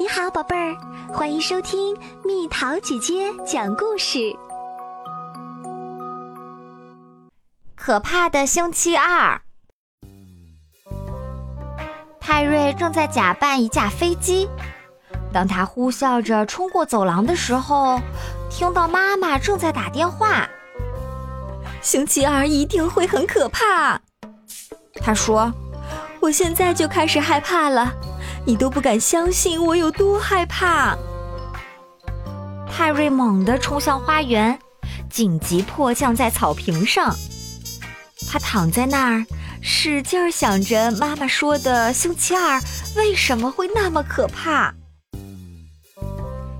你好，宝贝儿，欢迎收听蜜桃姐姐讲故事。可怕的星期二，泰瑞正在假扮一架飞机。当他呼啸着冲过走廊的时候，听到妈妈正在打电话。星期二一定会很可怕，他说：“我现在就开始害怕了。”你都不敢相信我有多害怕！泰瑞猛地冲向花园，紧急迫降在草坪上。他躺在那儿，使劲儿想着妈妈说的星期二为什么会那么可怕。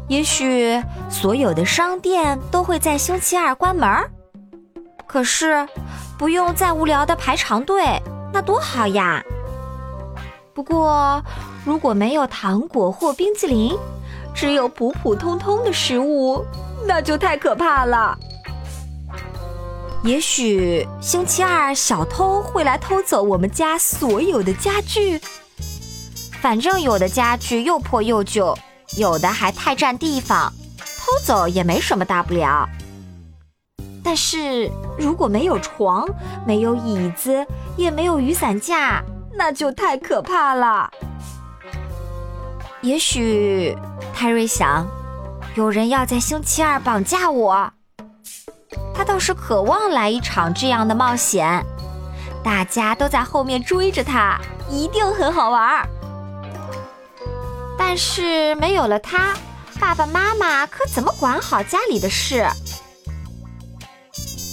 也许所有的商店都会在星期二关门，可是不用再无聊的排长队，那多好呀！不过，如果没有糖果或冰淇淋，只有普普通通的食物，那就太可怕了。也许星期二小偷会来偷走我们家所有的家具。反正有的家具又破又旧，有的还太占地方，偷走也没什么大不了。但是如果没有床，没有椅子，也没有雨伞架。那就太可怕了。也许泰瑞想，有人要在星期二绑架我。他倒是渴望来一场这样的冒险。大家都在后面追着他，一定很好玩儿。但是没有了他，爸爸妈妈可怎么管好家里的事？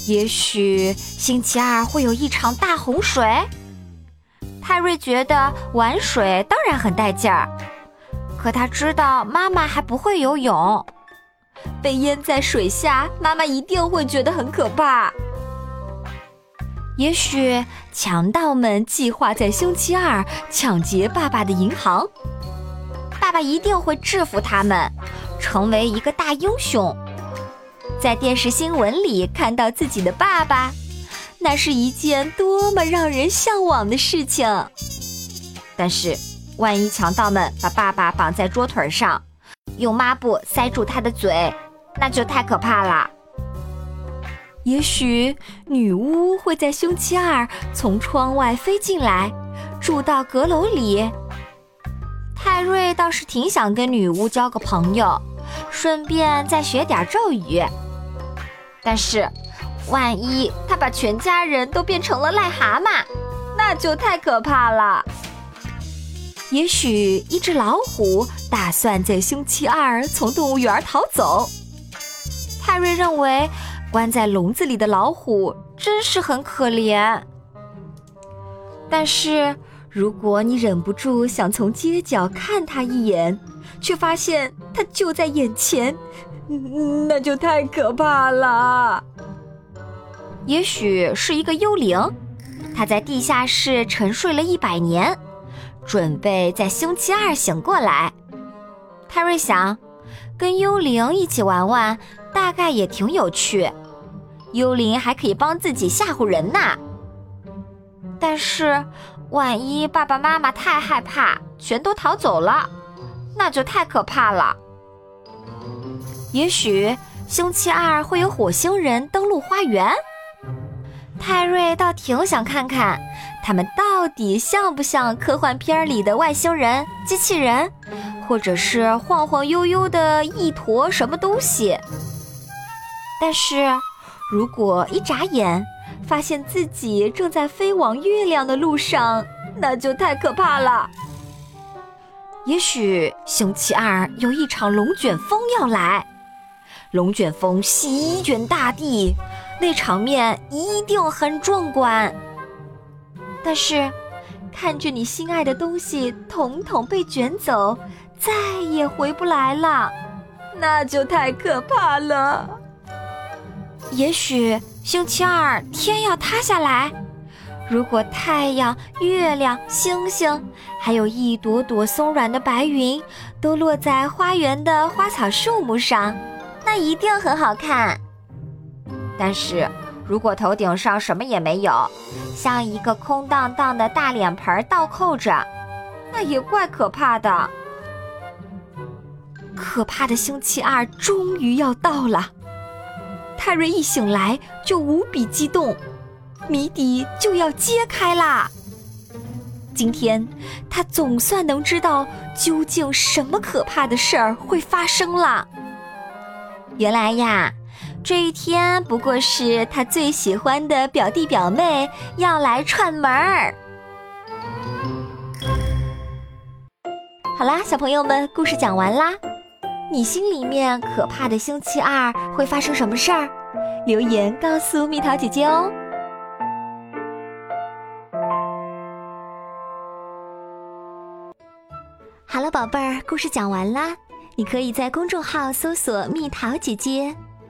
也许星期二会有一场大洪水。泰瑞觉得玩水当然很带劲儿，可他知道妈妈还不会游泳，被淹在水下，妈妈一定会觉得很可怕。也许强盗们计划在星期二抢劫爸爸的银行，爸爸一定会制服他们，成为一个大英雄，在电视新闻里看到自己的爸爸。那是一件多么让人向往的事情！但是，万一强盗们把爸爸绑在桌腿上，用抹布塞住他的嘴，那就太可怕了。也许女巫会在星期二从窗外飞进来，住到阁楼里。泰瑞倒是挺想跟女巫交个朋友，顺便再学点咒语。但是。万一他把全家人都变成了癞蛤蟆，那就太可怕了。也许一只老虎打算在星期二从动物园逃走。泰瑞认为关在笼子里的老虎真是很可怜。但是如果你忍不住想从街角看它一眼，却发现它就在眼前，那就太可怕了。也许是一个幽灵，它在地下室沉睡了一百年，准备在星期二醒过来。泰瑞想，跟幽灵一起玩玩，大概也挺有趣。幽灵还可以帮自己吓唬人呢。但是，万一爸爸妈妈太害怕，全都逃走了，那就太可怕了。也许星期二会有火星人登陆花园。泰瑞倒挺想看看，他们到底像不像科幻片里的外星人、机器人，或者是晃晃悠悠的一坨什么东西。但是，如果一眨眼发现自己正在飞往月亮的路上，那就太可怕了。也许星期二有一场龙卷风要来，龙卷风席卷大地。那场面一定很壮观，但是看着你心爱的东西统统被卷走，再也回不来了，那就太可怕了。也许星期二天要塌下来，如果太阳、月亮、星星，还有一朵朵松软的白云，都落在花园的花草树木上，那一定很好看。但是，如果头顶上什么也没有，像一个空荡荡的大脸盆倒扣着，那也怪可怕的。可怕的星期二终于要到了。泰瑞一醒来就无比激动，谜底就要揭开啦！今天他总算能知道究竟什么可怕的事儿会发生了。原来呀，这一天不过是他最喜欢的表弟表妹要来串门儿。好啦，小朋友们，故事讲完啦。你心里面可怕的星期二会发生什么事儿？留言告诉蜜桃姐姐哦。好了，宝贝儿，故事讲完啦。你可以在公众号搜索“蜜桃姐姐”，